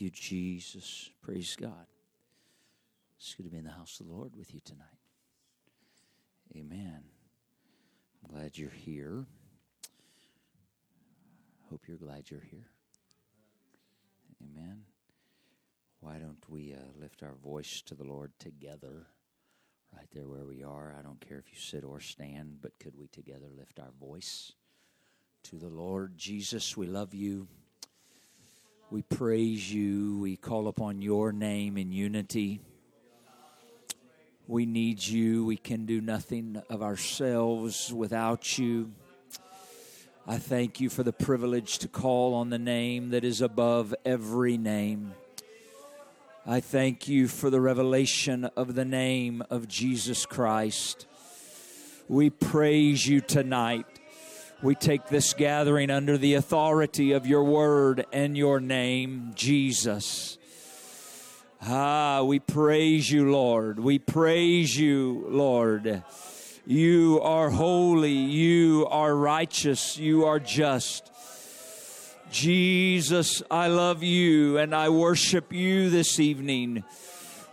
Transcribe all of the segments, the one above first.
You, Jesus. Praise God. It's good to be in the house of the Lord with you tonight. Amen. I'm glad you're here. Hope you're glad you're here. Amen. Why don't we uh, lift our voice to the Lord together, right there where we are? I don't care if you sit or stand, but could we together lift our voice to the Lord? Jesus, we love you. We praise you. We call upon your name in unity. We need you. We can do nothing of ourselves without you. I thank you for the privilege to call on the name that is above every name. I thank you for the revelation of the name of Jesus Christ. We praise you tonight. We take this gathering under the authority of your word and your name, Jesus. Ah, we praise you, Lord. We praise you, Lord. You are holy. You are righteous. You are just. Jesus, I love you and I worship you this evening.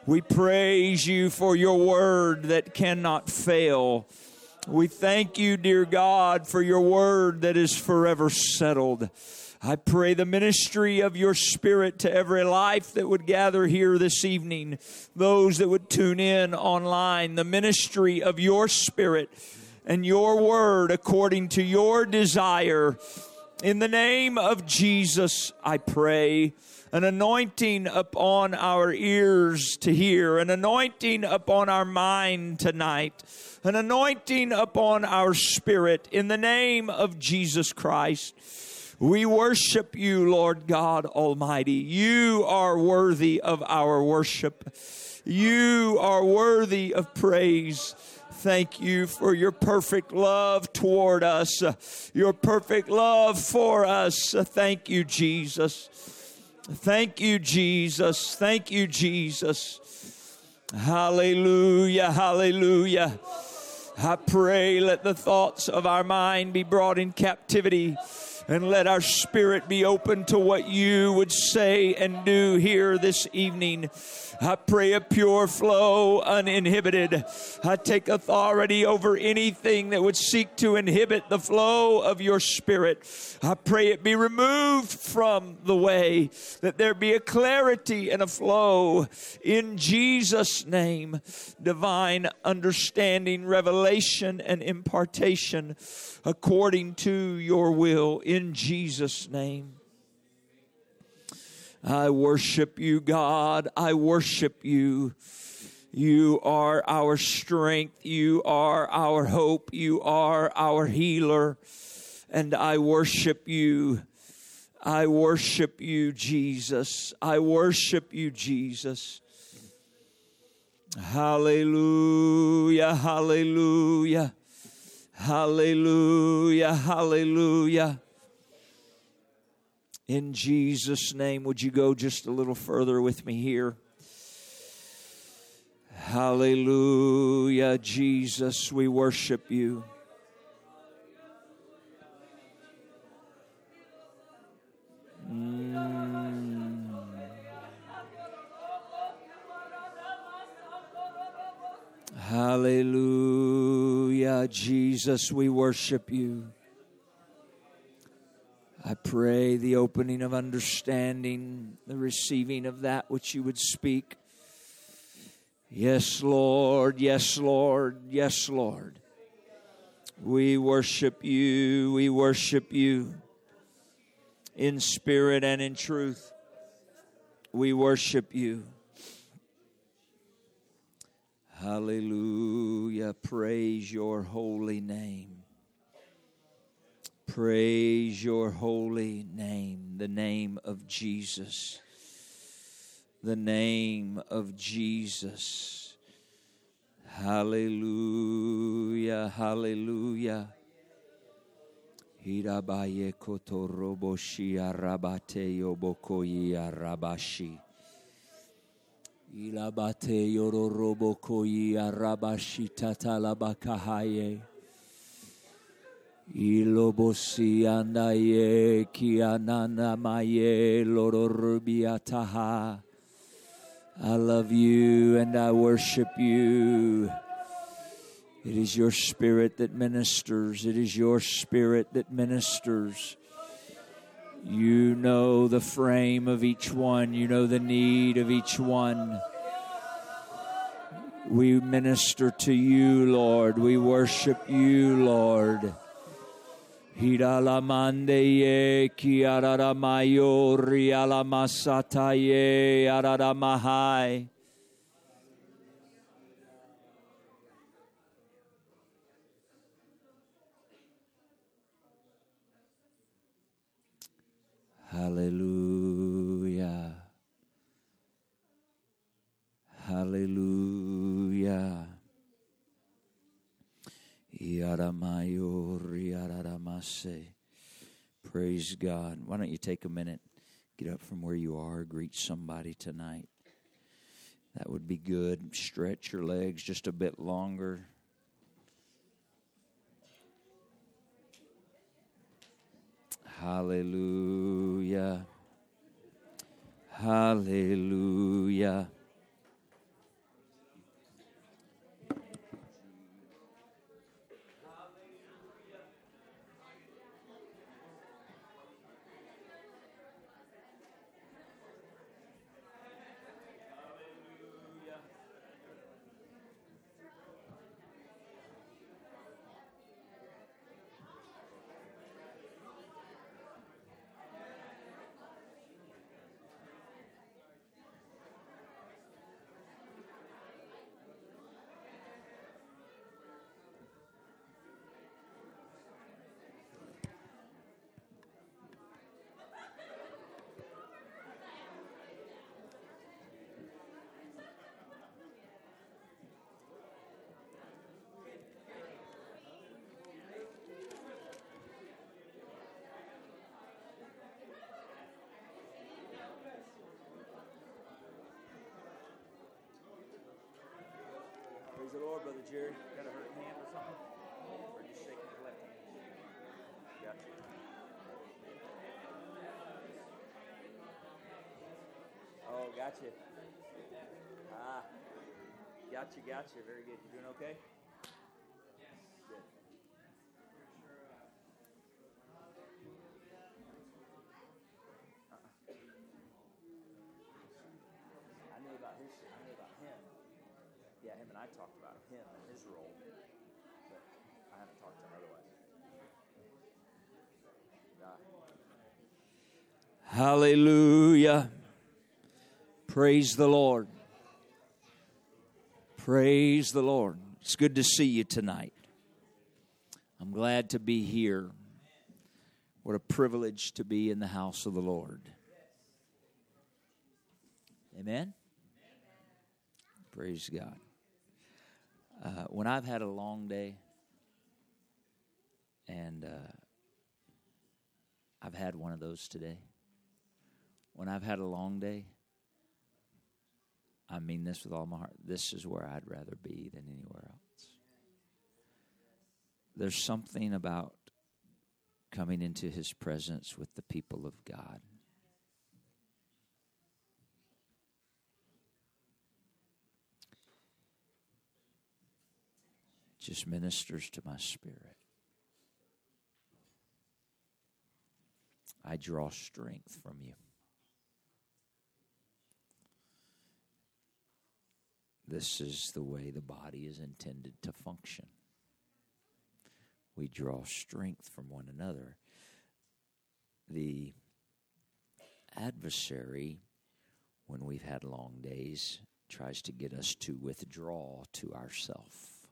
We praise you for your word that cannot fail. We thank you, dear God, for your word that is forever settled. I pray the ministry of your spirit to every life that would gather here this evening, those that would tune in online, the ministry of your spirit and your word according to your desire. In the name of Jesus, I pray an anointing upon our ears to hear, an anointing upon our mind tonight, an anointing upon our spirit in the name of Jesus Christ. We worship you, Lord God Almighty. You are worthy of our worship. You are worthy of praise. Thank you for your perfect love toward us, your perfect love for us. Thank you, Jesus. Thank you, Jesus. Thank you, Jesus. Hallelujah, hallelujah. I pray let the thoughts of our mind be brought in captivity and let our spirit be open to what you would say and do here this evening. I pray a pure flow, uninhibited. I take authority over anything that would seek to inhibit the flow of your spirit. I pray it be removed from the way, that there be a clarity and a flow in Jesus' name. Divine understanding, revelation, and impartation according to your will in Jesus' name. I worship you, God. I worship you. You are our strength. You are our hope. You are our healer. And I worship you. I worship you, Jesus. I worship you, Jesus. Hallelujah, hallelujah, hallelujah, hallelujah. In Jesus' name, would you go just a little further with me here? Hallelujah, Jesus, we worship you. Mm. Hallelujah, Jesus, we worship you. I pray the opening of understanding, the receiving of that which you would speak. Yes, Lord. Yes, Lord. Yes, Lord. We worship you. We worship you in spirit and in truth. We worship you. Hallelujah. Praise your holy name. Praise your holy name, the name of Jesus. The name of Jesus. Hallelujah, hallelujah. Hirabaye kotoroboshi arabate yobokoyi arabashi. Ilabate yororobokoyi arabashi tatalabakahaye. Ilobosi andaye ki anana maye lororubiataha. I love you and I worship you. It is your spirit that ministers. It is your spirit that ministers. You know the frame of each one. You know the need of each one. We minister to you, Lord. We worship you, Lord. Hiralamandeye kiararamayo rialamasataye araramahai. Hallelujah. Hallelujah. Praise God. Why don't you take a minute, get up from where you are, greet somebody tonight. That would be good. Stretch your legs just a bit longer. Hallelujah. Hallelujah. Gotcha. Ah, gotcha, gotcha. Very good. You doing okay? Good. I knew about his. I knew about him. Yeah, him and I talked about him and his role, but I haven't talked to him otherwise. Hallelujah. Praise the Lord. Praise the Lord. It's good to see you tonight. I'm glad to be here. What a privilege to be in the house of the Lord. Amen. Praise God. Uh, when I've had a long day, and uh, I've had one of those today, when I've had a long day, I mean this with all my heart. This is where I'd rather be than anywhere else. There's something about coming into His presence with the people of God. just ministers to my spirit. I draw strength from you. This is the way the body is intended to function. We draw strength from one another. The adversary, when we've had long days, tries to get us to withdraw to ourself.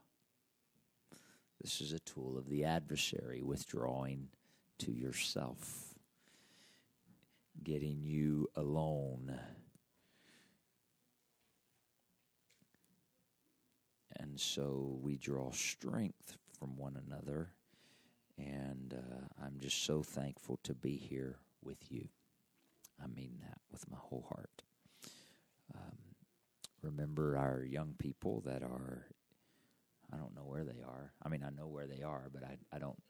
This is a tool of the adversary, withdrawing to yourself, getting you alone. And so we draw strength from one another. And uh, I'm just so thankful to be here with you. I mean that with my whole heart. Um, remember our young people that are I don't know where they are. I mean, I know where they are, but I, I don't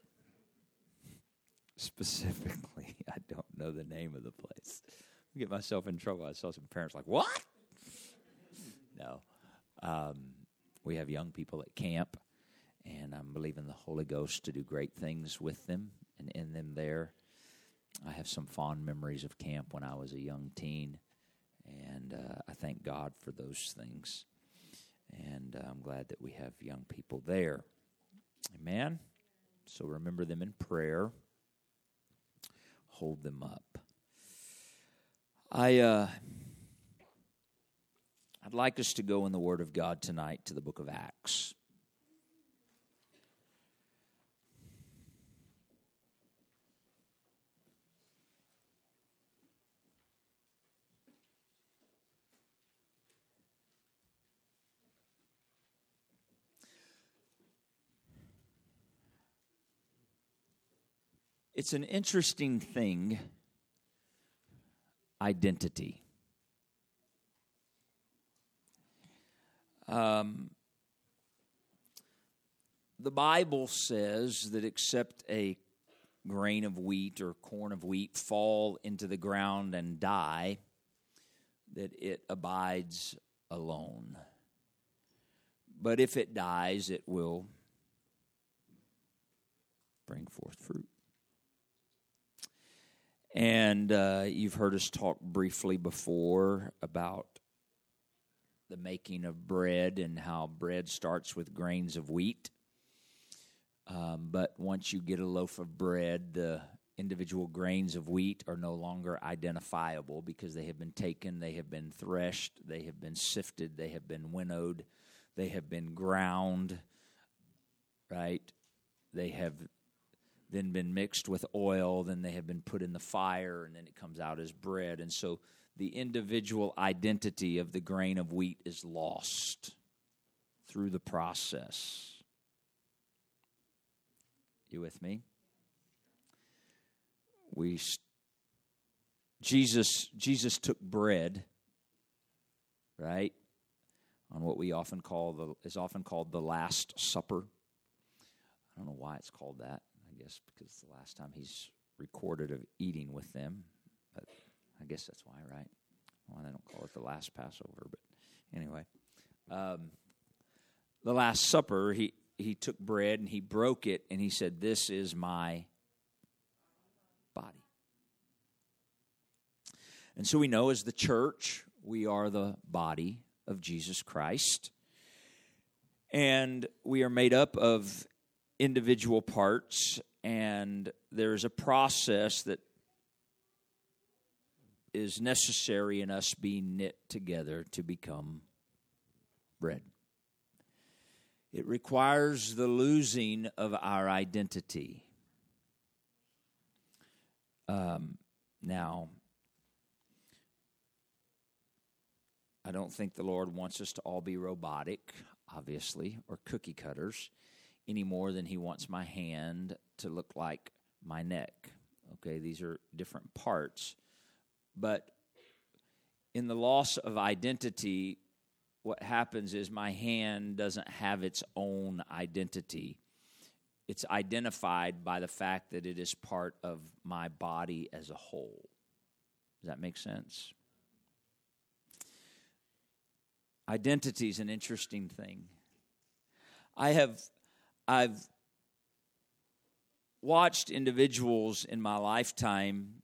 specifically, I don't know the name of the place. I get myself in trouble. I saw some parents like, "What?" no, um, we have young people at camp, and I'm believing the Holy Ghost to do great things with them and in them there. I have some fond memories of camp when I was a young teen, and uh, I thank God for those things. And uh, I'm glad that we have young people there. Amen. So remember them in prayer. Hold them up. I uh, I'd like us to go in the Word of God tonight to the book of Acts. It's an interesting thing identity. Um, the Bible says that except a grain of wheat or corn of wheat fall into the ground and die, that it abides alone. But if it dies, it will bring forth fruit. And uh, you've heard us talk briefly before about the making of bread and how bread starts with grains of wheat. Um, but once you get a loaf of bread, the individual grains of wheat are no longer identifiable because they have been taken, they have been threshed, they have been sifted, they have been winnowed, they have been ground, right? They have then been mixed with oil, then they have been put in the fire, and then it comes out as bread. And so the individual identity of the grain of wheat is lost through the process. You with me? We Jesus Jesus took bread, right? On what we often call the is often called the last supper. I don't know why it's called that I guess because the last time he's recorded of eating with them. I guess that's why, right? Why they don't call it the last Passover, but anyway, um, the Last Supper, he he took bread and he broke it and he said, "This is my body." And so we know as the church, we are the body of Jesus Christ. And we are made up of individual parts and there's a process that is necessary in us being knit together to become bread. It requires the losing of our identity. Um, now, I don't think the Lord wants us to all be robotic, obviously, or cookie cutters any more than He wants my hand to look like my neck. Okay, these are different parts. But in the loss of identity, what happens is my hand doesn't have its own identity. It's identified by the fact that it is part of my body as a whole. Does that make sense? Identity is an interesting thing. I have I've watched individuals in my lifetime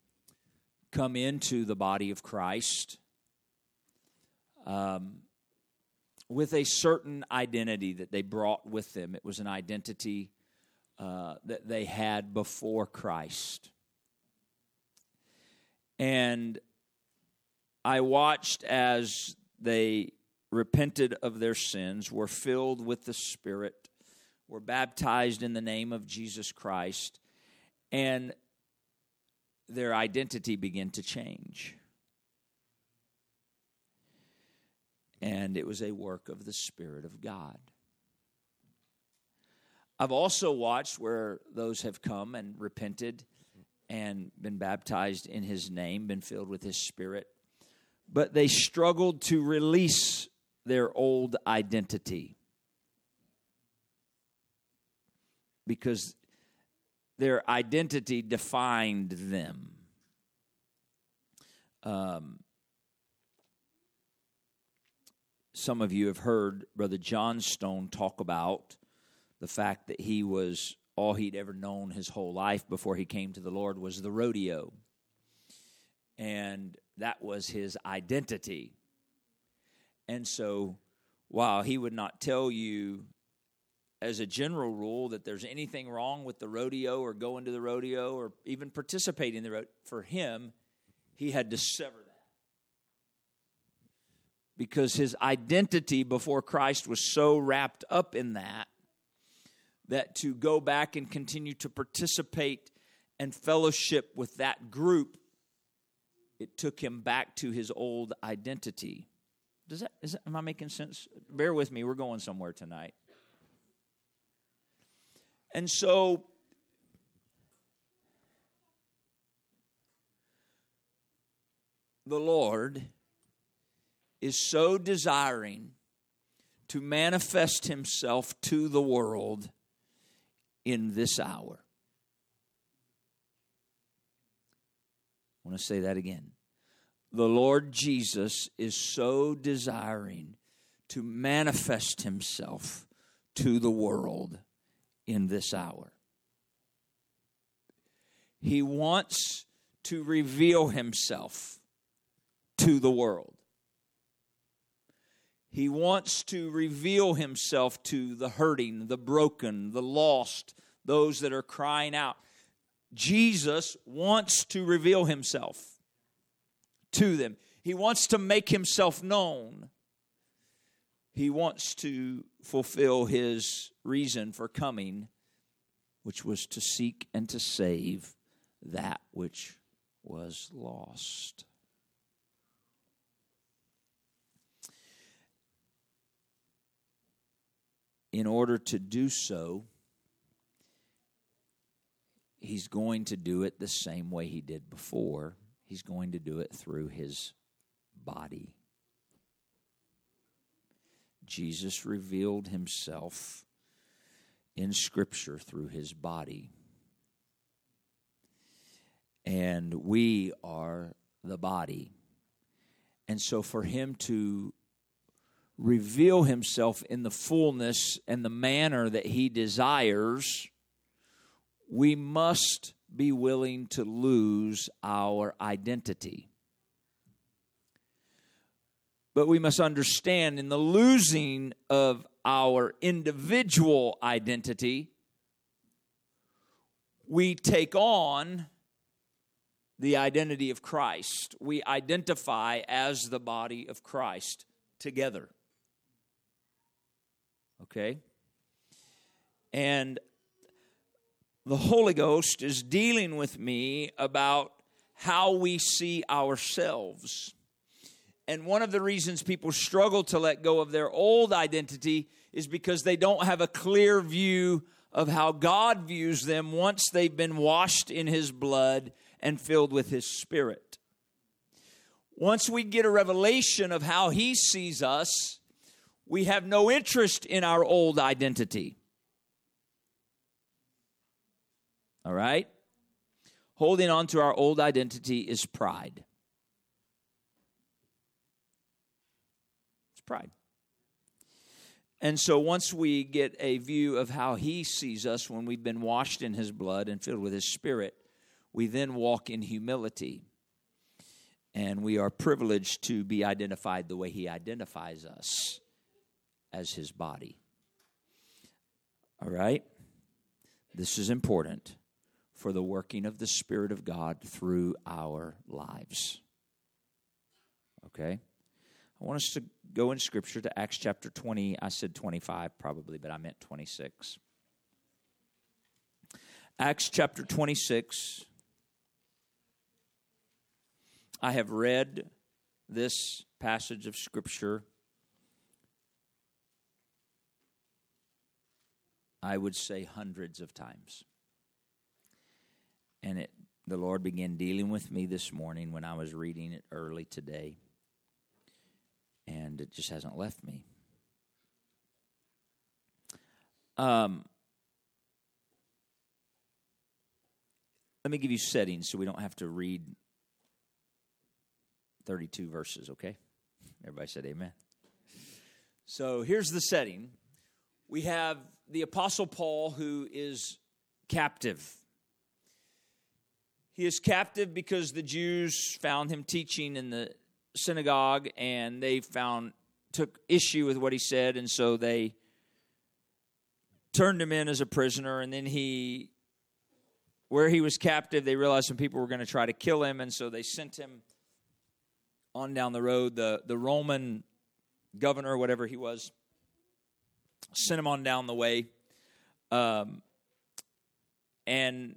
come into the body of Christ um, with a certain identity that they brought with them. It was an identity uh, that they had before Christ. And I watched as they repented of their sins, were filled with the Spirit, were baptized in the name of Jesus Christ, and their identity began to change. And it was a work of the Spirit of God. I've also watched where those have come and repented and been baptized in His name, been filled with His Spirit, but they struggled to release their old identity. because their identity defined them. Um, some of you have heard Brother John Stone talk about the fact that he was all he'd ever known his whole life before he came to the Lord was the rodeo. And that was his identity. And so, while he would not tell you as a general rule that there's anything wrong with the rodeo or going to the rodeo or even participating in the rodeo, for him, he had to sever that. Because his identity before Christ was so wrapped up in that, that to go back and continue to participate and fellowship with that group, it took him back to his old identity. Does that, is that am I making sense? Bear with me, we're going somewhere tonight. And so the Lord is so desiring to manifest himself to the world in this hour. I want to say that again. The Lord Jesus is so desiring to manifest himself to the world in this hour. He wants to reveal himself to the world. He wants to reveal himself to the hurting, the broken, the lost, those that are crying out. Jesus wants to reveal himself to them. He wants to make himself known. He wants to fulfill his reason for coming, which was to seek and to save that which was lost. in order to do so, he's going to do it the same way he did before. He's going to do it through his body. Jesus revealed himself in Scripture through his body. And we are the body. And so, for him to reveal himself in the fullness and the manner that he desires, we must be willing to lose our identity. But we must understand in the losing of our individual identity, we take on the identity of Christ. We identify as the body of Christ together. Okay? And the Holy Ghost is dealing with me about how we see ourselves. And one of the reasons people struggle to let go of their old identity is because they don't have a clear view of how God views them once they've been washed in His blood and filled with His Spirit. Once we get a revelation of how He sees us, we have no interest in our old identity. All right? Holding on to our old identity is pride. Pride. And so once we get a view of how he sees us when we've been washed in his blood and filled with his spirit, we then walk in humility. And we are privileged to be identified the way he identifies us as his body. All right? This is important for the working of the Spirit of God through our lives. Okay? I want us to go in Scripture to Acts chapter 20. I said 25 probably, but I meant 26. Acts chapter 26. I have read this passage of Scripture I would say hundreds of times. And it, the Lord began dealing with me this morning when I was reading it early today. And it just hasn't left me. Um, let me give you settings so we don't have to read 32 verses, okay? Everybody said amen. So here's the setting we have the Apostle Paul who is captive. He is captive because the Jews found him teaching in the synagogue and they found took issue with what he said and so they turned him in as a prisoner and then he where he was captive they realized some people were going to try to kill him and so they sent him on down the road the the Roman governor whatever he was sent him on down the way. Um, and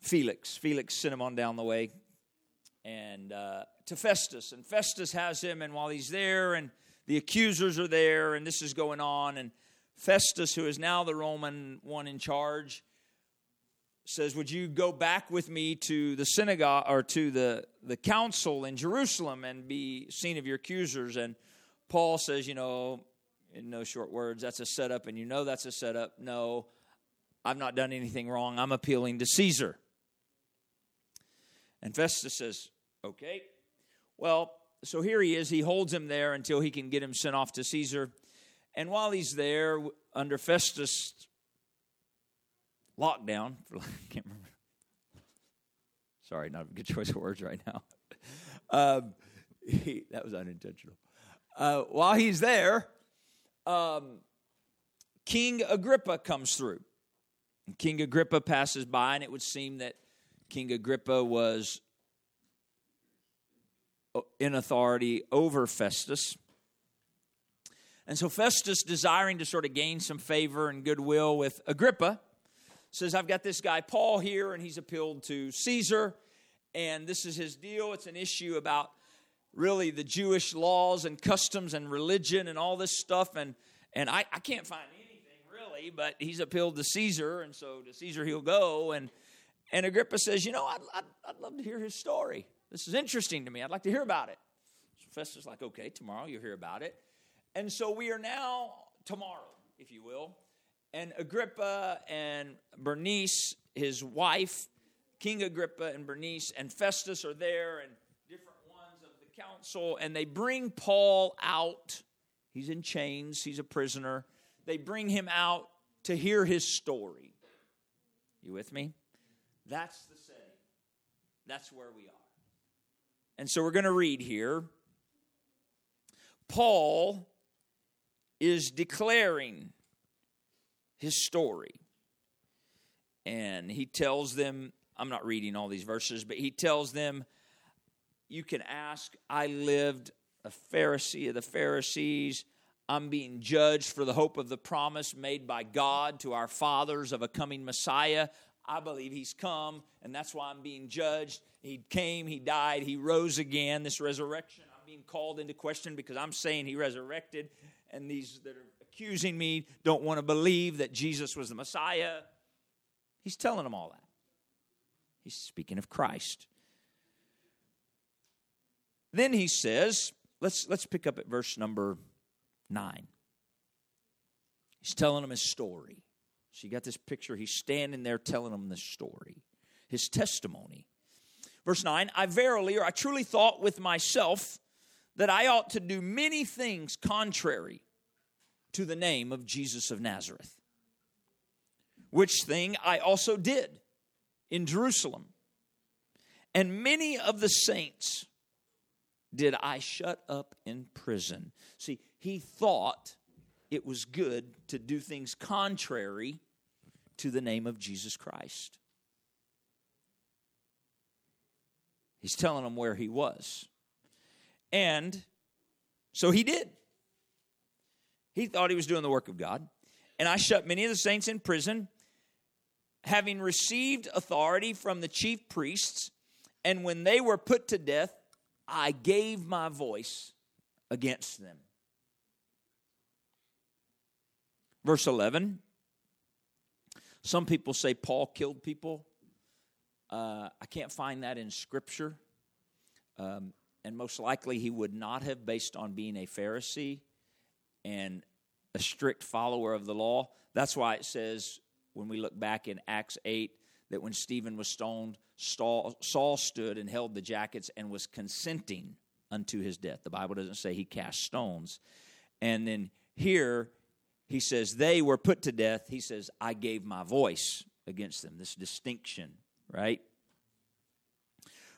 Felix, Felix sent him on down the way, and uh, to Festus, and Festus has him, and while he's there, and the accusers are there, and this is going on, and Festus, who is now the Roman one in charge, says, Would you go back with me to the synagogue or to the, the council in Jerusalem and be seen of your accusers? And Paul says, You know, in no short words, that's a setup, and you know that's a setup. No, I've not done anything wrong. I'm appealing to Caesar. And Festus says, Okay. Well, so here he is. He holds him there until he can get him sent off to Caesar. And while he's there, under Festus' lockdown, I can't remember. Sorry, not a good choice of words right now. Um, he, that was unintentional. Uh, while he's there, um, King Agrippa comes through. King Agrippa passes by, and it would seem that King Agrippa was in authority over Festus. And so Festus, desiring to sort of gain some favor and goodwill with Agrippa, says, I've got this guy Paul here, and he's appealed to Caesar, and this is his deal. It's an issue about really the Jewish laws and customs and religion and all this stuff. And, and I, I can't find anything really, but he's appealed to Caesar, and so to Caesar he'll go. And, and Agrippa says, You know, I'd, I'd, I'd love to hear his story. This is interesting to me. I'd like to hear about it. So Festus like, Okay, tomorrow you'll hear about it. And so we are now, tomorrow, if you will, and Agrippa and Bernice, his wife, King Agrippa and Bernice, and Festus are there, and different ones of the council and they bring Paul out. He's in chains, he's a prisoner. They bring him out to hear his story. You with me? That's the setting. That's where we are. And so we're going to read here. Paul is declaring his story. And he tells them, I'm not reading all these verses, but he tells them you can ask, I lived a Pharisee of the Pharisees. I'm being judged for the hope of the promise made by God to our fathers of a coming Messiah. I believe he's come, and that's why I'm being judged. He came, he died, he rose again. This resurrection, I'm being called into question because I'm saying he resurrected, and these that are accusing me don't want to believe that Jesus was the Messiah. He's telling them all that. He's speaking of Christ. Then he says, let's, let's pick up at verse number nine. He's telling them his story. So you got this picture. He's standing there telling them the story, his testimony. Verse 9 I verily, or I truly thought with myself that I ought to do many things contrary to the name of Jesus of Nazareth, which thing I also did in Jerusalem. And many of the saints did I shut up in prison. See, he thought it was good to do things contrary to the name of Jesus Christ. He's telling them where he was. And so he did. He thought he was doing the work of God. And I shut many of the saints in prison, having received authority from the chief priests. And when they were put to death, I gave my voice against them. Verse 11. Some people say Paul killed people. Uh, I can't find that in Scripture. Um, and most likely he would not have, based on being a Pharisee and a strict follower of the law. That's why it says, when we look back in Acts 8, that when Stephen was stoned, Saul stood and held the jackets and was consenting unto his death. The Bible doesn't say he cast stones. And then here he says, They were put to death. He says, I gave my voice against them. This distinction, right?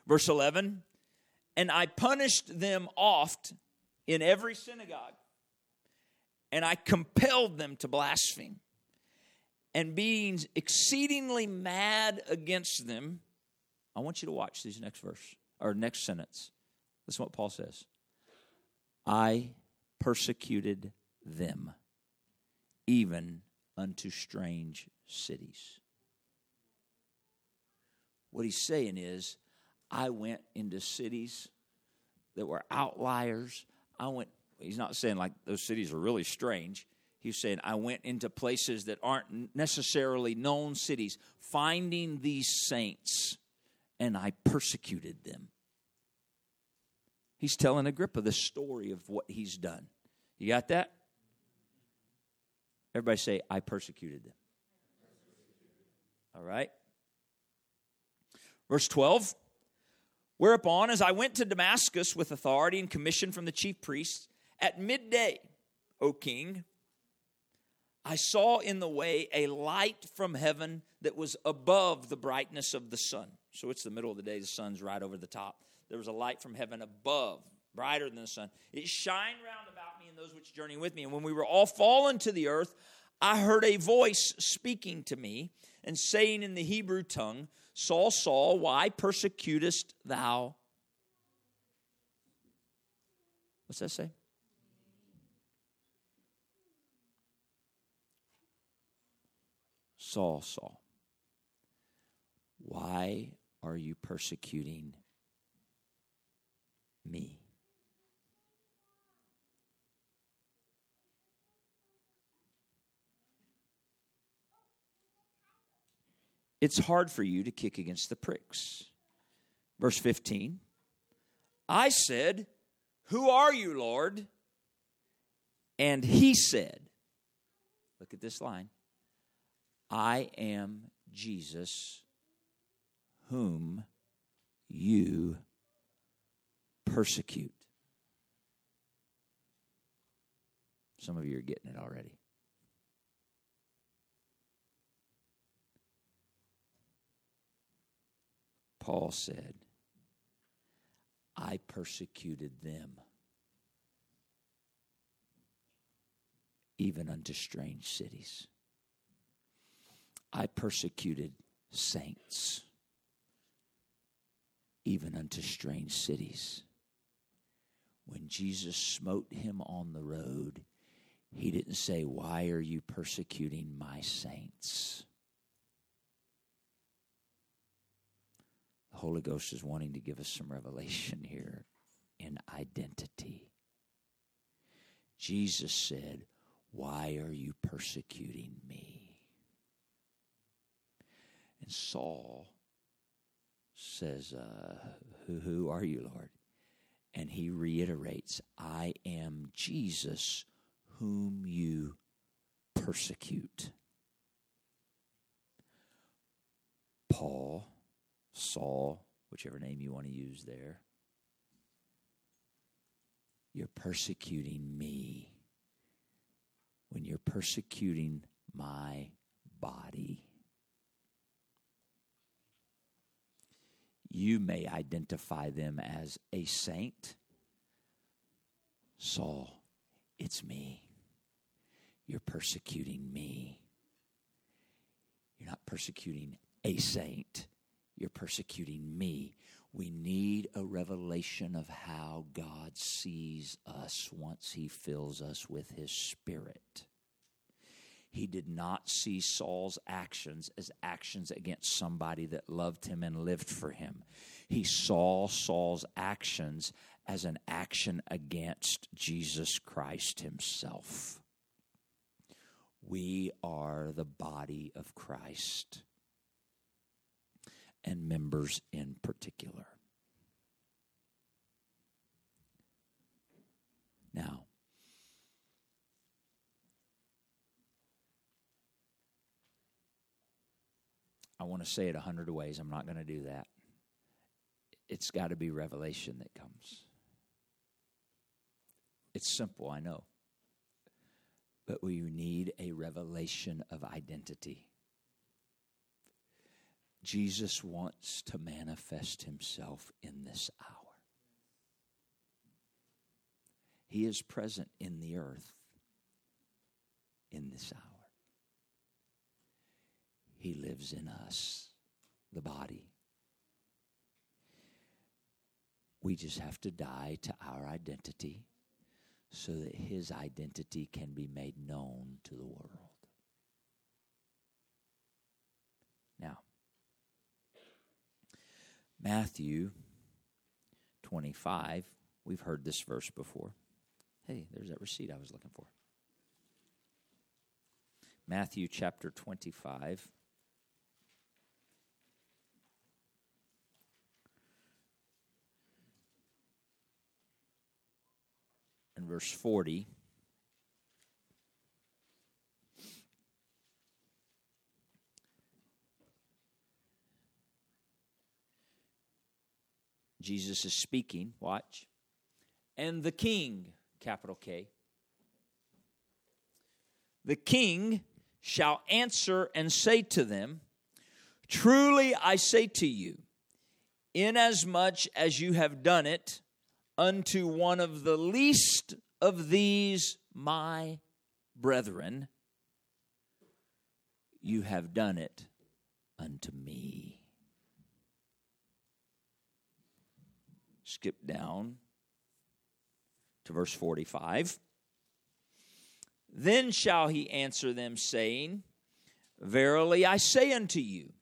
Verse 11, and I punished them oft in every synagogue, and I compelled them to blaspheme. And being exceedingly mad against them, I want you to watch these next verse or next sentence. Listen what Paul says. I persecuted them, even unto strange cities. What he's saying is, I went into cities that were outliers. I went, he's not saying like those cities are really strange. He's saying, I went into places that aren't necessarily known cities, finding these saints, and I persecuted them. He's telling Agrippa the story of what he's done. You got that? Everybody say, I persecuted them. All right. Verse 12 Whereupon, as I went to Damascus with authority and commission from the chief priests, at midday, O king, I saw in the way a light from heaven that was above the brightness of the sun. So it's the middle of the day, the sun's right over the top. There was a light from heaven above, brighter than the sun. It shined round those which journey with me. And when we were all fallen to the earth, I heard a voice speaking to me and saying in the Hebrew tongue, Saul, Saul, why persecutest thou? What's that say? Saul, Saul, why are you persecuting me? It's hard for you to kick against the pricks. Verse 15 I said, Who are you, Lord? And he said, Look at this line I am Jesus, whom you persecute. Some of you are getting it already. Paul said, I persecuted them, even unto strange cities. I persecuted saints, even unto strange cities. When Jesus smote him on the road, he didn't say, Why are you persecuting my saints? Holy Ghost is wanting to give us some revelation here in identity. Jesus said, Why are you persecuting me? And Saul says, uh, who, who are you, Lord? And he reiterates, I am Jesus whom you persecute. Paul Saul, whichever name you want to use there. You're persecuting me when you're persecuting my body. You may identify them as a saint. Saul, it's me. You're persecuting me. You're not persecuting a saint you're persecuting me. We need a revelation of how God sees us once He fills us with His Spirit. He did not see Saul's actions as actions against somebody that loved him and lived for him. He saw Saul's actions as an action against Jesus Christ Himself. We are the body of Christ and members in particular. Now, I want to say it a hundred ways. I'm not going to do that. It's got to be revelation that comes. It's simple, I know. But we need a revelation of identity. Jesus wants to manifest himself in this hour. He is present in the earth in this hour. He lives in us, the body. We just have to die to our identity so that his identity can be made known to the world. Now, Matthew 25, we've heard this verse before. Hey, there's that receipt I was looking for. Matthew chapter 25. And verse 40. Jesus is speaking, watch. And the king, capital K, the king shall answer and say to them, Truly I say to you, inasmuch as you have done it unto one of the least of these my brethren, you have done it unto me. Skip down to verse 45. Then shall he answer them, saying, Verily I say unto you,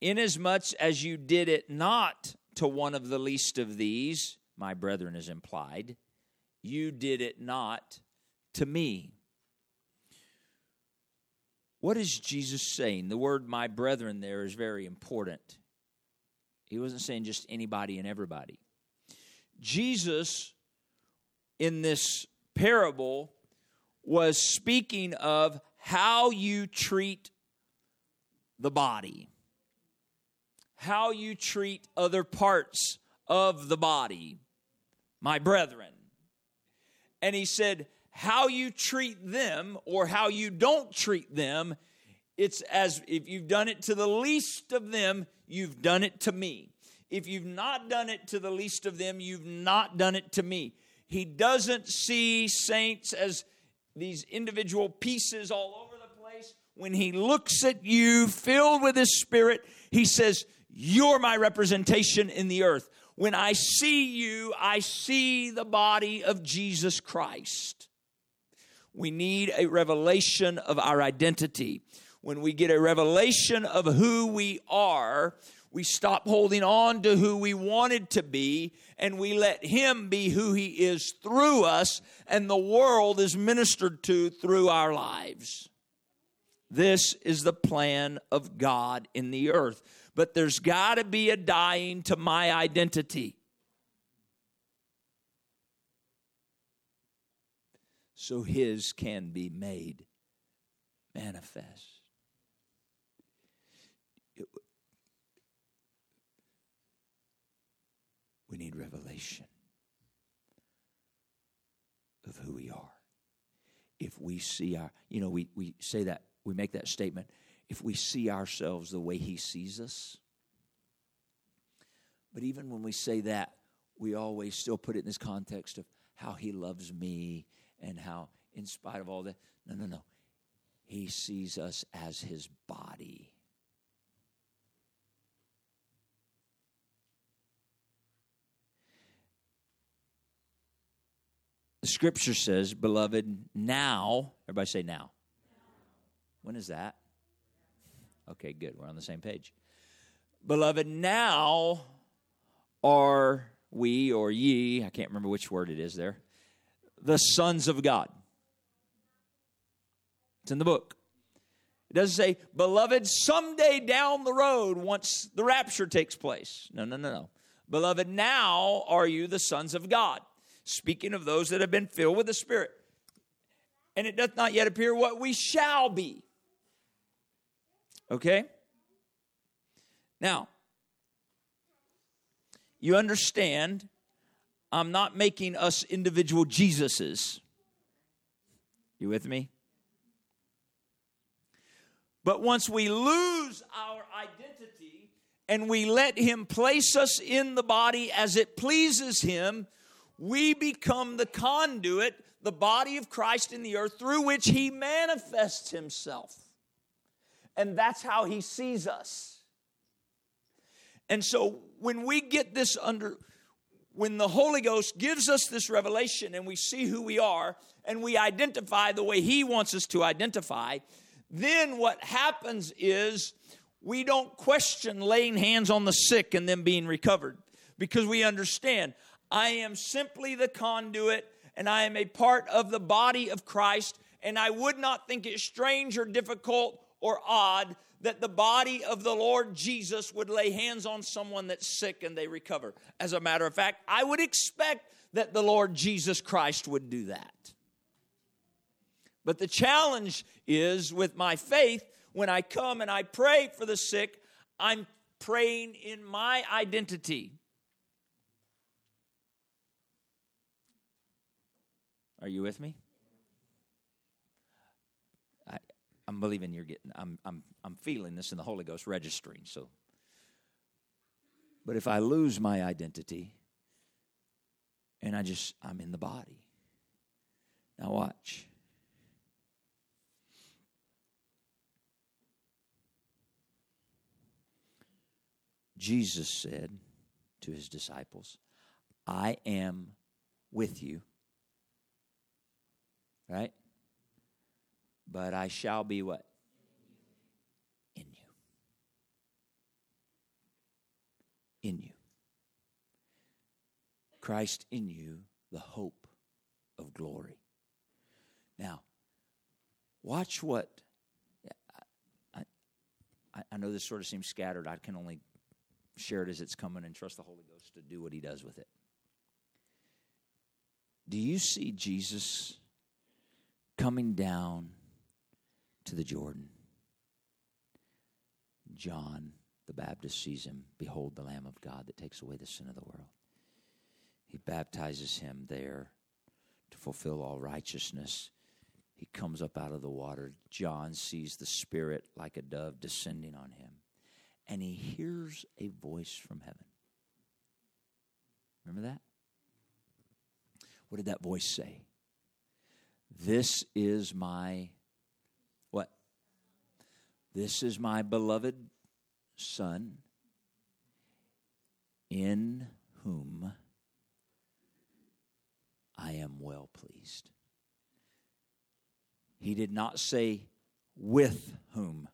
inasmuch as you did it not to one of the least of these, my brethren is implied, you did it not to me. What is Jesus saying? The word my brethren there is very important. He wasn't saying just anybody and everybody. Jesus, in this parable, was speaking of how you treat the body, how you treat other parts of the body, my brethren. And he said, how you treat them or how you don't treat them, it's as if you've done it to the least of them, you've done it to me. If you've not done it to the least of them, you've not done it to me. He doesn't see saints as these individual pieces all over the place. When he looks at you filled with his spirit, he says, You're my representation in the earth. When I see you, I see the body of Jesus Christ. We need a revelation of our identity. When we get a revelation of who we are, we stop holding on to who we wanted to be and we let Him be who He is through us, and the world is ministered to through our lives. This is the plan of God in the earth. But there's got to be a dying to my identity. So His can be made manifest. We need revelation of who we are. If we see our, you know, we, we say that, we make that statement, if we see ourselves the way He sees us. But even when we say that, we always still put it in this context of how He loves me and how, in spite of all that, no, no, no. He sees us as His body. The scripture says, Beloved, now, everybody say now. When is that? Okay, good. We're on the same page. Beloved, now are we or ye, I can't remember which word it is there, the sons of God. It's in the book. It doesn't say, beloved, someday down the road, once the rapture takes place. No, no, no, no. Beloved, now are you the sons of God speaking of those that have been filled with the Spirit. And it doth not yet appear what we shall be. Okay? Now, you understand, I'm not making us individual Jesuses. You with me? But once we lose our identity and we let Him place us in the body as it pleases Him, we become the conduit, the body of Christ in the earth through which He manifests Himself. And that's how He sees us. And so when we get this under, when the Holy Ghost gives us this revelation and we see who we are and we identify the way He wants us to identify, then what happens is we don't question laying hands on the sick and them being recovered because we understand I am simply the conduit and I am a part of the body of Christ, and I would not think it strange or difficult or odd that the body of the Lord Jesus would lay hands on someone that's sick and they recover. As a matter of fact, I would expect that the Lord Jesus Christ would do that. But the challenge is with my faith, when I come and I pray for the sick, I'm praying in my identity. Are you with me? I, I'm believing you're getting, I'm, I'm, I'm feeling this in the Holy Ghost registering. So, but if I lose my identity and I just, I'm in the body. Now, watch. Jesus said to his disciples, I am with you. Right? But I shall be what? In you. In you. Christ in you, the hope of glory. Now, watch what. I, I, I know this sort of seems scattered. I can only share it as it's coming and trust the Holy Ghost to do what he does with it. Do you see Jesus coming down to the Jordan? John the Baptist sees him. Behold, the Lamb of God that takes away the sin of the world. He baptizes him there to fulfill all righteousness. He comes up out of the water. John sees the Spirit like a dove descending on him and he hears a voice from heaven. Remember that? What did that voice say? This is my what? This is my beloved son in whom I am well pleased. He did not say with whom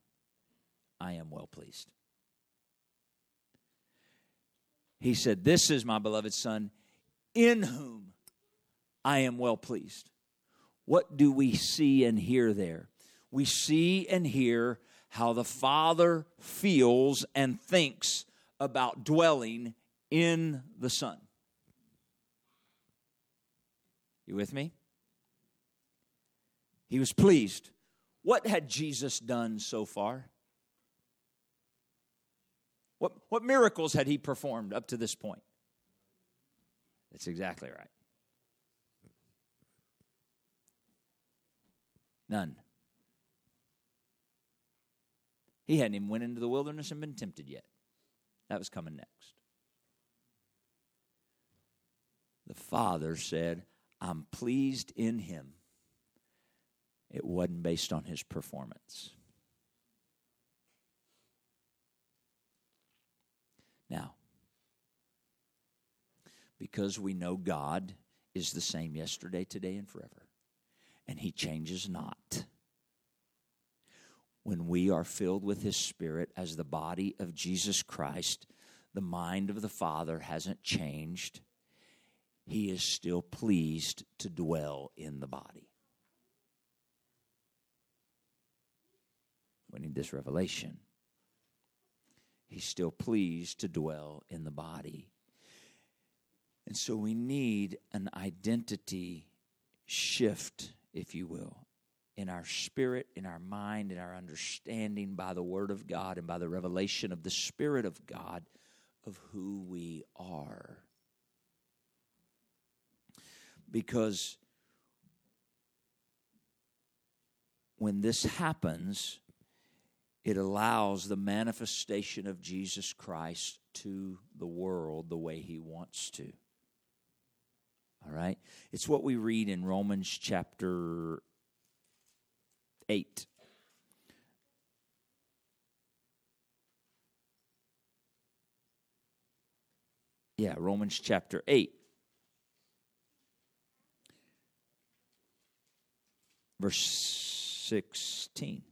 I am well pleased. He said, This is my beloved Son, in whom I am well pleased. What do we see and hear there? We see and hear how the Father feels and thinks about dwelling in the Son. You with me? He was pleased. What had Jesus done so far? What, what miracles had he performed up to this point? That's exactly right. None. He hadn't even went into the wilderness and been tempted yet. That was coming next. The Father said, I'm pleased in him. It wasn't based on his performance. Now, because we know God is the same yesterday, today, and forever, and He changes not. When we are filled with His Spirit as the body of Jesus Christ, the mind of the Father hasn't changed. He is still pleased to dwell in the body. We need this revelation. He's still pleased to dwell in the body. And so we need an identity shift, if you will, in our spirit, in our mind, in our understanding by the Word of God and by the revelation of the Spirit of God of who we are. Because when this happens, it allows the manifestation of Jesus Christ to the world the way He wants to. All right? It's what we read in Romans chapter 8. Yeah, Romans chapter 8. Verse 16.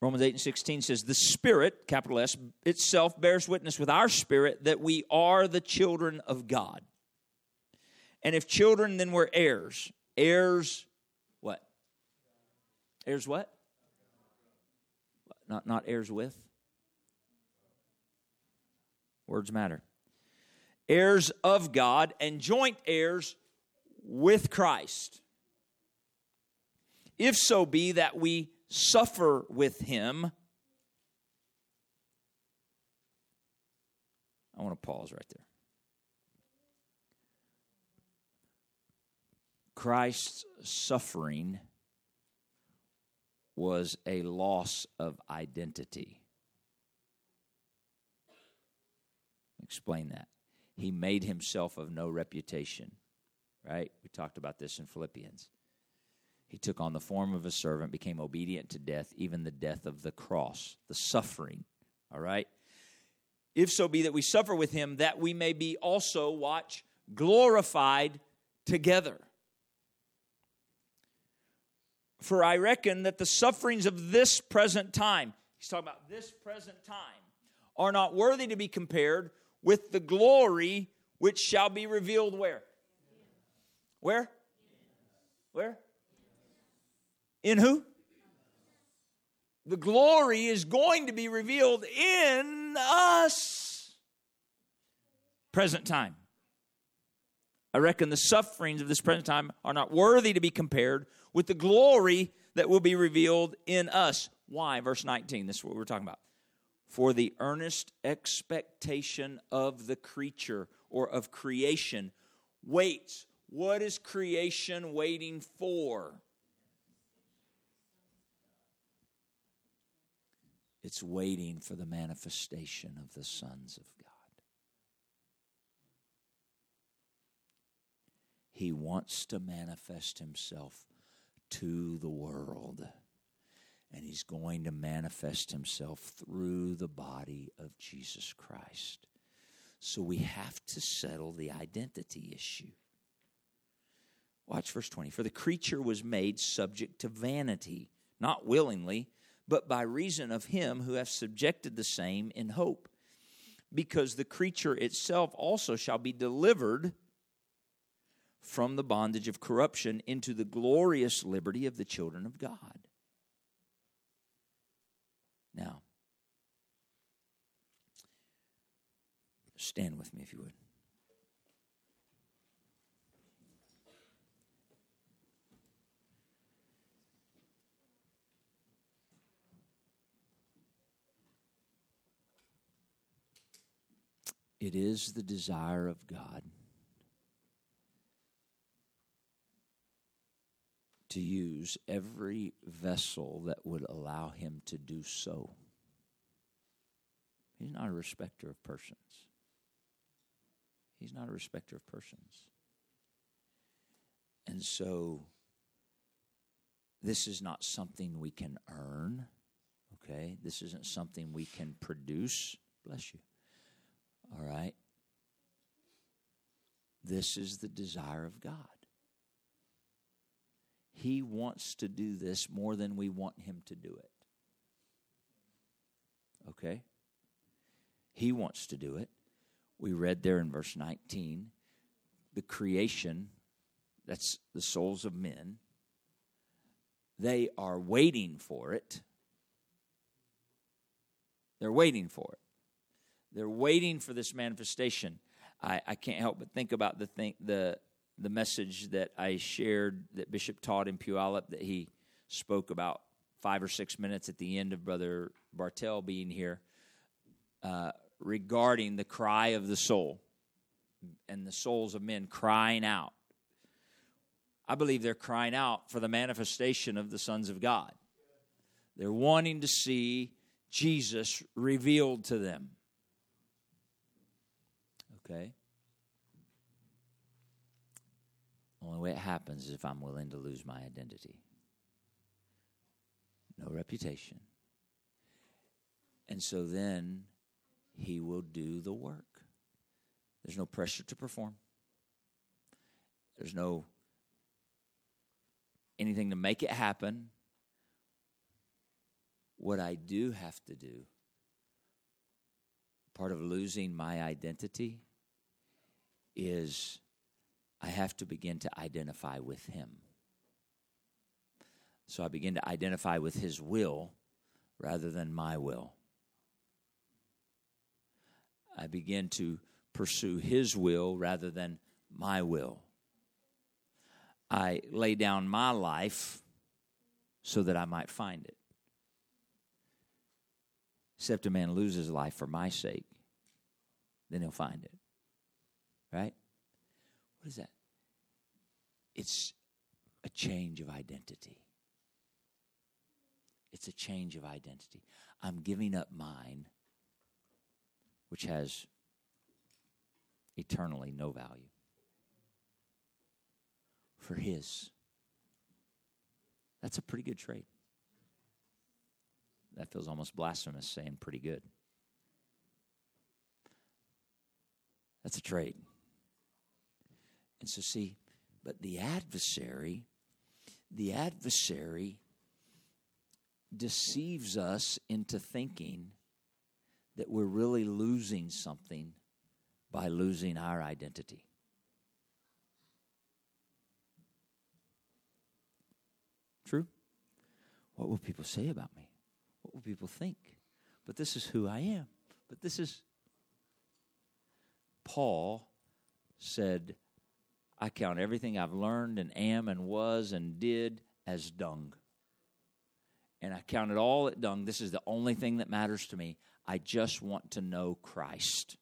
Romans 8 and 16 says, The Spirit, capital S, itself bears witness with our spirit that we are the children of God. And if children, then we're heirs. Heirs, what? Heirs what? Not, not heirs with? Words matter. Heirs of God and joint heirs with Christ. If so be that we suffer with him. I want to pause right there. Christ's suffering was a loss of identity. Explain that. He made himself of no reputation, right? We talked about this in Philippians. He took on the form of a servant, became obedient to death, even the death of the cross, the suffering. All right? If so be that we suffer with him, that we may be also, watch, glorified together. For I reckon that the sufferings of this present time, he's talking about this present time, are not worthy to be compared with the glory which shall be revealed where? Where? Where? In who? The glory is going to be revealed in us. Present time. I reckon the sufferings of this present time are not worthy to be compared with the glory that will be revealed in us. Why? Verse 19. This is what we're talking about. For the earnest expectation of the creature or of creation waits. What is creation waiting for? It's waiting for the manifestation of the sons of God. He wants to manifest himself to the world. And he's going to manifest himself through the body of Jesus Christ. So we have to settle the identity issue. Watch verse 20. For the creature was made subject to vanity, not willingly but by reason of him who hath subjected the same in hope. Because the creature itself also shall be delivered from the bondage of corruption into the glorious liberty of the children of God. Now, stand with me if you would. It is the desire of God to use every vessel that would allow him to do so. He's not a respecter of persons. He's not a respecter of persons. And so, this is not something we can earn, okay? This isn't something we can produce. Bless you. All right? This is the desire of God. He wants to do this more than we want Him to do it. Okay? He wants to do it. We read there in verse 19 the creation, that's the souls of men, they are waiting for it. They're waiting for it. They're waiting for this manifestation. I, I can't help but think about the thing, the the message that I shared that Bishop taught in Puyallup that he spoke about five or six minutes at the end of Brother Bartell being here uh, regarding the cry of the soul and the souls of men crying out. I believe they're crying out for the manifestation of the sons of God. They're wanting to see Jesus revealed to them. Okay? Only way it happens is if I'm willing to lose my identity. No reputation. And so then he will do the work. There's no pressure to perform. There's no anything to make it happen. What I do have to do, part of losing my identity, is I have to begin to identify with Him. So I begin to identify with His will rather than my will. I begin to pursue His will rather than my will. I lay down my life so that I might find it. Except a man loses life for my sake, then he'll find it. Right? What is that? It's a change of identity. It's a change of identity. I'm giving up mine, which has eternally no value, for His. That's a pretty good trade. That feels almost blasphemous saying pretty good. That's a trade. And so, see, but the adversary, the adversary deceives us into thinking that we're really losing something by losing our identity. True? What will people say about me? What will people think? But this is who I am. But this is. Paul said, I count everything I've learned and am and was and did as dung. And I count it all at dung. This is the only thing that matters to me. I just want to know Christ.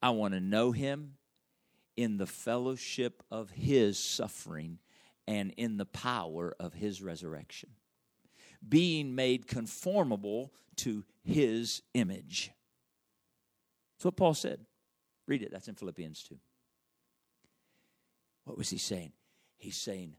I want to know him in the fellowship of his suffering and in the power of his resurrection, being made conformable to his image. That's what Paul said. Read it. That's in Philippians 2. What was he saying? He's saying,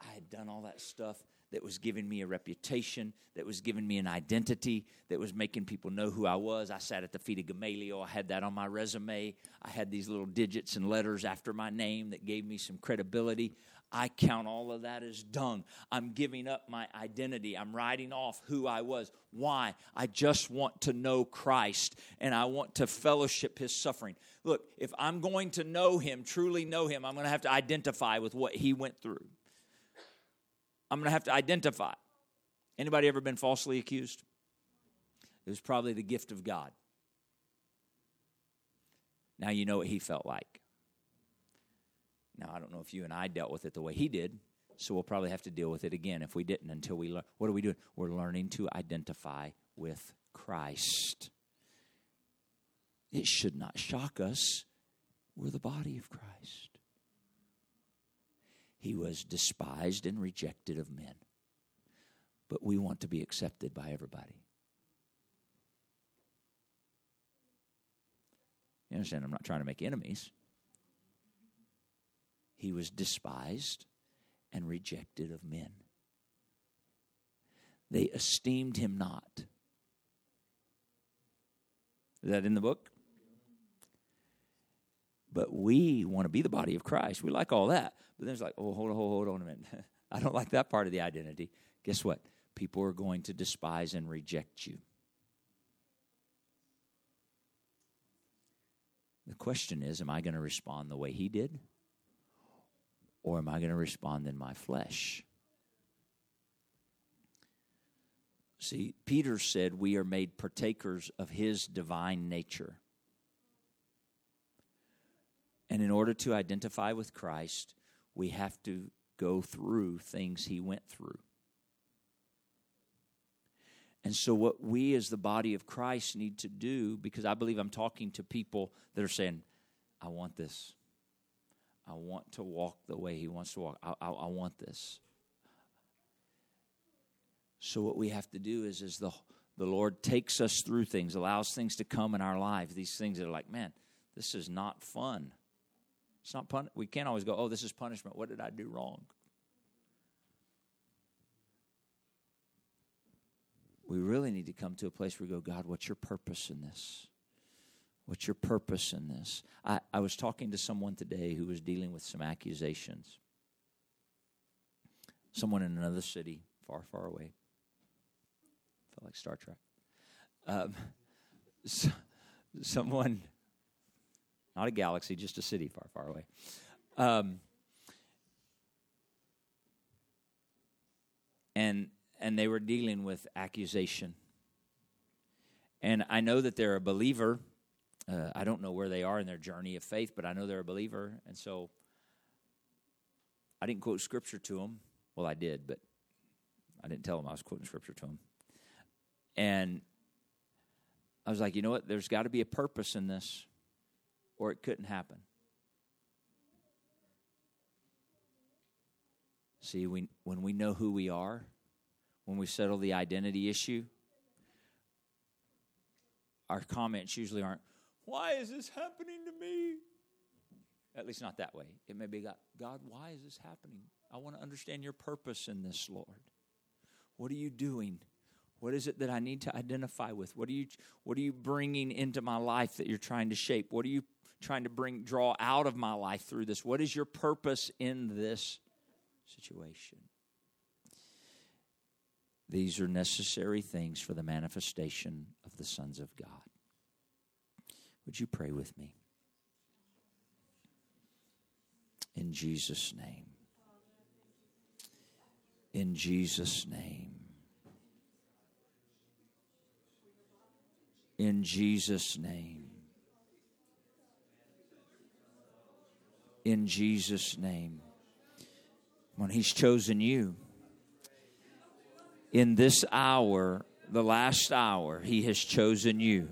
I had done all that stuff that was giving me a reputation, that was giving me an identity, that was making people know who I was. I sat at the feet of Gamaliel. I had that on my resume. I had these little digits and letters after my name that gave me some credibility. I count all of that as dung. I'm giving up my identity. I'm writing off who I was. Why? I just want to know Christ and I want to fellowship his suffering. Look, if I'm going to know him, truly know him, I'm going to have to identify with what he went through. I'm going to have to identify. Anybody ever been falsely accused? It was probably the gift of God. Now you know what he felt like. Now, I don't know if you and I dealt with it the way he did, so we'll probably have to deal with it again if we didn't until we learn. What are we doing? We're learning to identify with Christ. It should not shock us. We're the body of Christ. He was despised and rejected of men, but we want to be accepted by everybody. You understand? I'm not trying to make enemies. He was despised and rejected of men. They esteemed him not. Is that in the book? But we want to be the body of Christ. We like all that. But then it's like, oh, hold on, hold on a minute. I don't like that part of the identity. Guess what? People are going to despise and reject you. The question is, am I going to respond the way he did? Or am I going to respond in my flesh? See, Peter said we are made partakers of his divine nature. And in order to identify with Christ, we have to go through things he went through. And so, what we as the body of Christ need to do, because I believe I'm talking to people that are saying, I want this. I want to walk the way he wants to walk. I, I, I want this. So, what we have to do is, as the, the Lord takes us through things, allows things to come in our life, these things that are like, man, this is not fun. It's not pun- we can't always go, oh, this is punishment. What did I do wrong? we really need to come to a place where we go, God, what's your purpose in this? What's your purpose in this? I, I was talking to someone today who was dealing with some accusations. Someone in another city, far, far away. Felt like Star Trek. Um, so, someone, not a galaxy, just a city far, far away. Um, and and they were dealing with accusation. And I know that they're a believer. Uh, I don't know where they are in their journey of faith, but I know they're a believer. And so I didn't quote scripture to them. Well, I did, but I didn't tell them I was quoting scripture to them. And I was like, you know what? There's got to be a purpose in this, or it couldn't happen. See, we, when we know who we are, when we settle the identity issue, our comments usually aren't, Why is this happening to me? At least not that way. It may be, God, God why is this happening? I want to understand your purpose in this, Lord. What are you doing? What is it that I need to identify with? What are you what are you bringing into my life that you're trying to shape? What are you trying to bring draw out of my life through this? What is your purpose in this situation? These are necessary things for the manifestation of the sons of God. Would you pray with me? In Jesus' name. In Jesus' name. In Jesus' name. In Jesus' name. When He's chosen you, in this hour, the last hour, He has chosen you.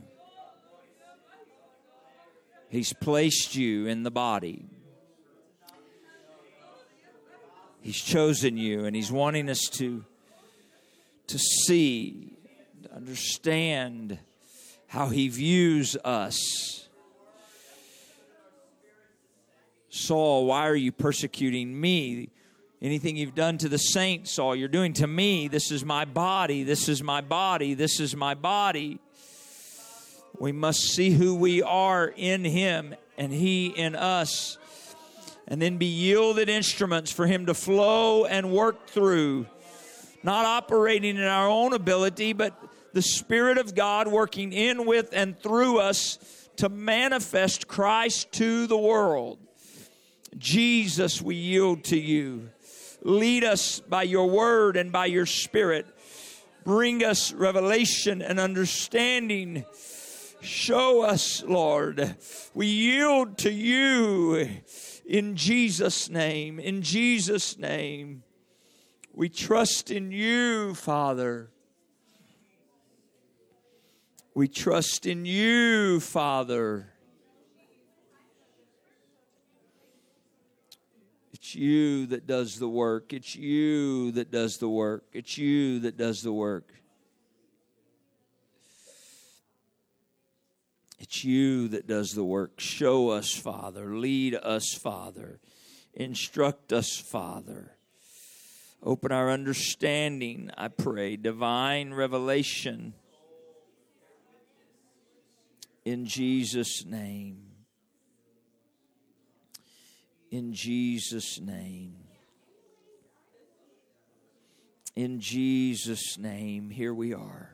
He's placed you in the body. He's chosen you, and He's wanting us to, to see, to understand how He views us. Saul, why are you persecuting me? Anything you've done to the saints, Saul, you're doing to me. This is my body. This is my body. This is my body. We must see who we are in Him and He in us, and then be yielded instruments for Him to flow and work through, not operating in our own ability, but the Spirit of God working in, with, and through us to manifest Christ to the world. Jesus, we yield to you. Lead us by your word and by your spirit. Bring us revelation and understanding. Show us, Lord. We yield to you in Jesus' name. In Jesus' name. We trust in you, Father. We trust in you, Father. It's you that does the work. It's you that does the work. It's you that does the work. It's you that does the work. Show us, Father. Lead us, Father. Instruct us, Father. Open our understanding, I pray. Divine revelation. In Jesus' name in Jesus' name. In Jesus' name, here we are.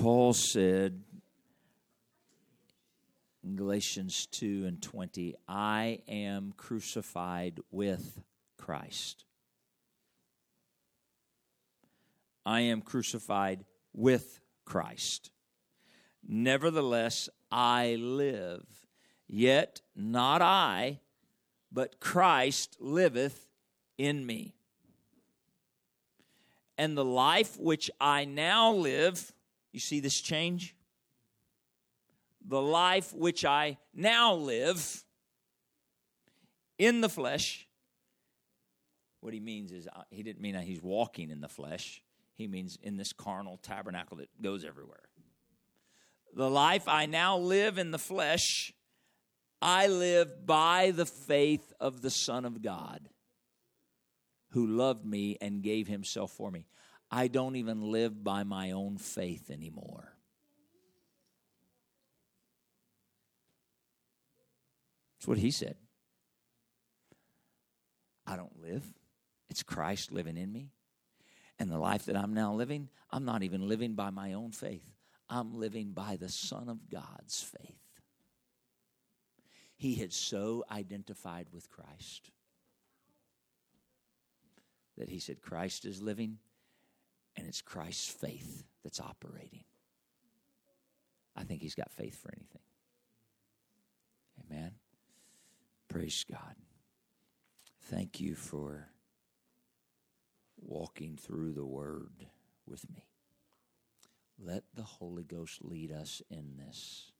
Paul said in Galatians 2 and 20, I am crucified with Christ. I am crucified with Christ. Nevertheless, I live, yet not I, but Christ liveth in me. And the life which I now live, you see this change? The life which I now live in the flesh. What he means is, uh, he didn't mean that he's walking in the flesh. He means in this carnal tabernacle that goes everywhere. The life I now live in the flesh, I live by the faith of the Son of God who loved me and gave himself for me. I don't even live by my own faith anymore. That's what he said. I don't live, it's Christ living in me. And the life that I'm now living, I'm not even living by my own faith. I'm living by the Son of God's faith. He had so identified with Christ that he said, Christ is living and it's Christ's faith that's operating. I think he's got faith for anything. Amen. Praise God. Thank you for walking through the Word with me. Let the Holy Ghost lead us in this.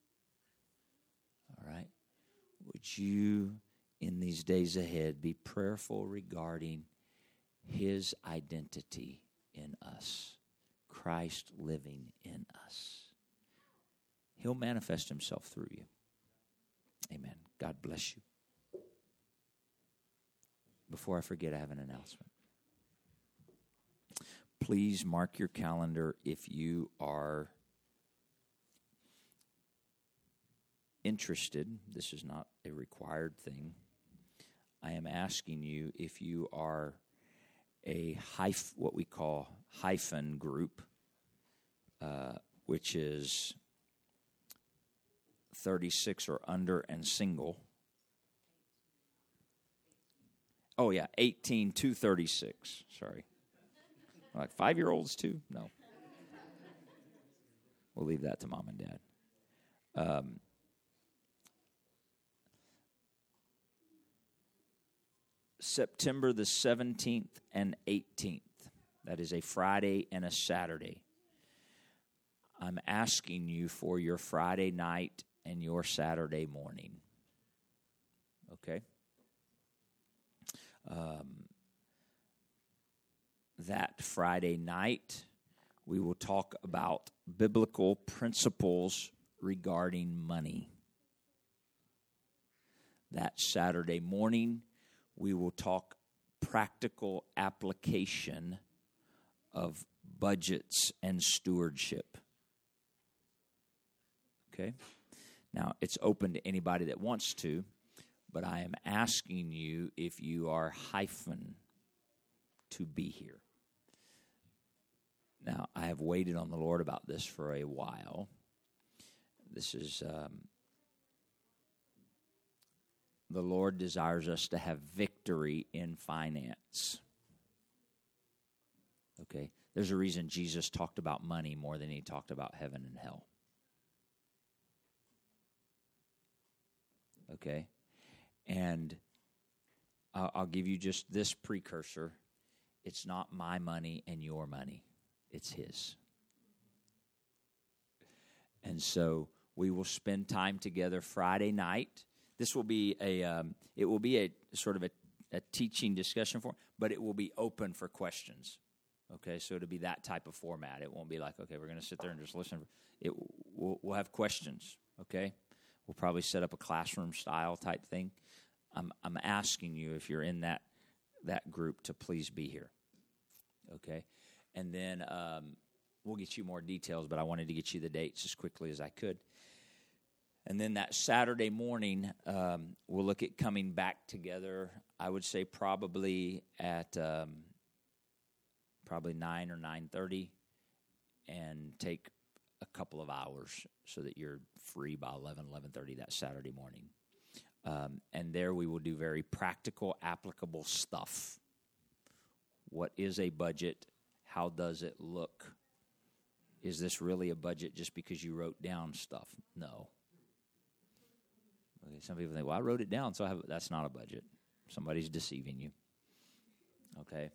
All right? Would you, in these days ahead, be prayerful regarding His identity in us, Christ living in us. He'll manifest himself through you. Amen. God bless you. Before I forget, I have an announcement. Please mark your calendar if you are interested. This is not a required thing. I am asking you if you are a hyph, what we call hyphen group, uh, which is 36 or under and single. Oh, yeah, 18 to 36. Sorry. Like five year olds, too? No. We'll leave that to mom and dad. Um, September the 17th and 18th. That is a Friday and a Saturday. I'm asking you for your Friday night and your Saturday morning. Okay? Um, that Friday night, we will talk about biblical principles regarding money. That Saturday morning, we will talk practical application of budgets and stewardship. Okay? Now, it's open to anybody that wants to, but I am asking you if you are hyphen to be here. Now, I have waited on the Lord about this for a while. This is um, the Lord desires us to have victory in finance. Okay? There's a reason Jesus talked about money more than he talked about heaven and hell. Okay? And I'll give you just this precursor it's not my money and your money, it's His. And so we will spend time together Friday night this will be a um, it will be a sort of a, a teaching discussion form, but it will be open for questions. Okay, so it'll be that type of format. It won't be like okay, we're going to sit there and just listen. It we'll, we'll have questions. Okay, we'll probably set up a classroom style type thing. I'm I'm asking you if you're in that that group to please be here. Okay, and then um, we'll get you more details, but I wanted to get you the dates as quickly as I could. And then that Saturday morning, um, we'll look at coming back together. I would say probably at um, probably nine or nine thirty, and take a couple of hours so that you're free by 11, 11.30 that Saturday morning. Um, and there we will do very practical, applicable stuff. What is a budget? How does it look? Is this really a budget just because you wrote down stuff? No. Some people think, well, I wrote it down, so I have, that's not a budget. Somebody's deceiving you. Okay?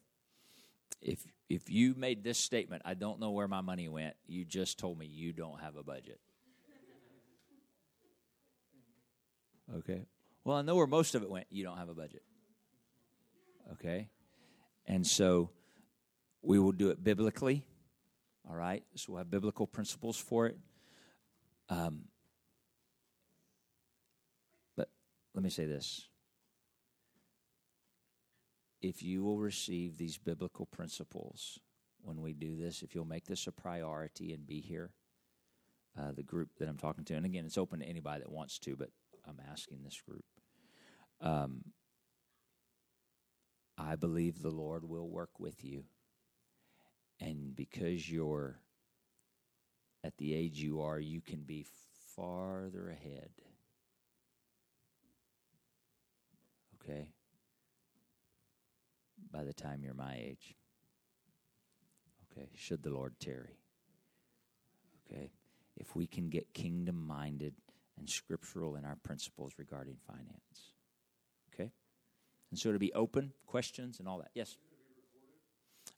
If, if you made this statement, I don't know where my money went, you just told me you don't have a budget. Okay? Well, I know where most of it went. You don't have a budget. Okay? And so we will do it biblically. All right? So we'll have biblical principles for it. Um, but let me say this if you will receive these biblical principles when we do this, if you'll make this a priority and be here, uh, the group that I'm talking to, and again, it's open to anybody that wants to, but I'm asking this group. Um, I believe the Lord will work with you. And because you're at the age you are, you can be farther ahead. Okay? By the time you're my age. Okay? Should the Lord tarry. Okay? If we can get kingdom minded and scriptural in our principles regarding finance. Okay? And so to be open, questions, and all that. Yes?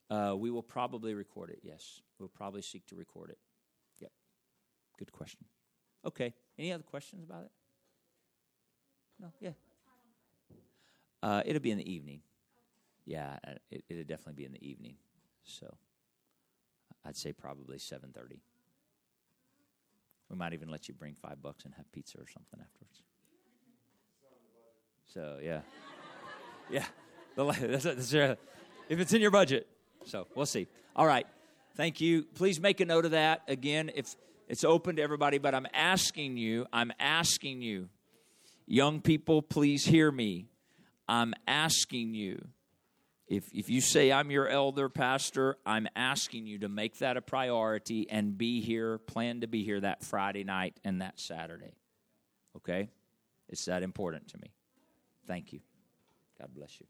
Uh, we will probably record it, yes. We'll probably seek to record it. Yep. Good question. Okay. Any other questions about it? No? Yeah. Uh, it'll be in the evening. Yeah, uh, it, it'll definitely be in the evening. So I'd say probably 7.30. We might even let you bring five bucks and have pizza or something afterwards. So yeah, yeah. That's, if it's in your budget, so we'll see. All right, thank you. Please make a note of that. Again, if it's open to everybody, but I'm asking you, I'm asking you, young people, please hear me. I'm asking you if, if you say I'm your elder pastor, I'm asking you to make that a priority and be here, plan to be here that Friday night and that Saturday. Okay? It's that important to me. Thank you. God bless you.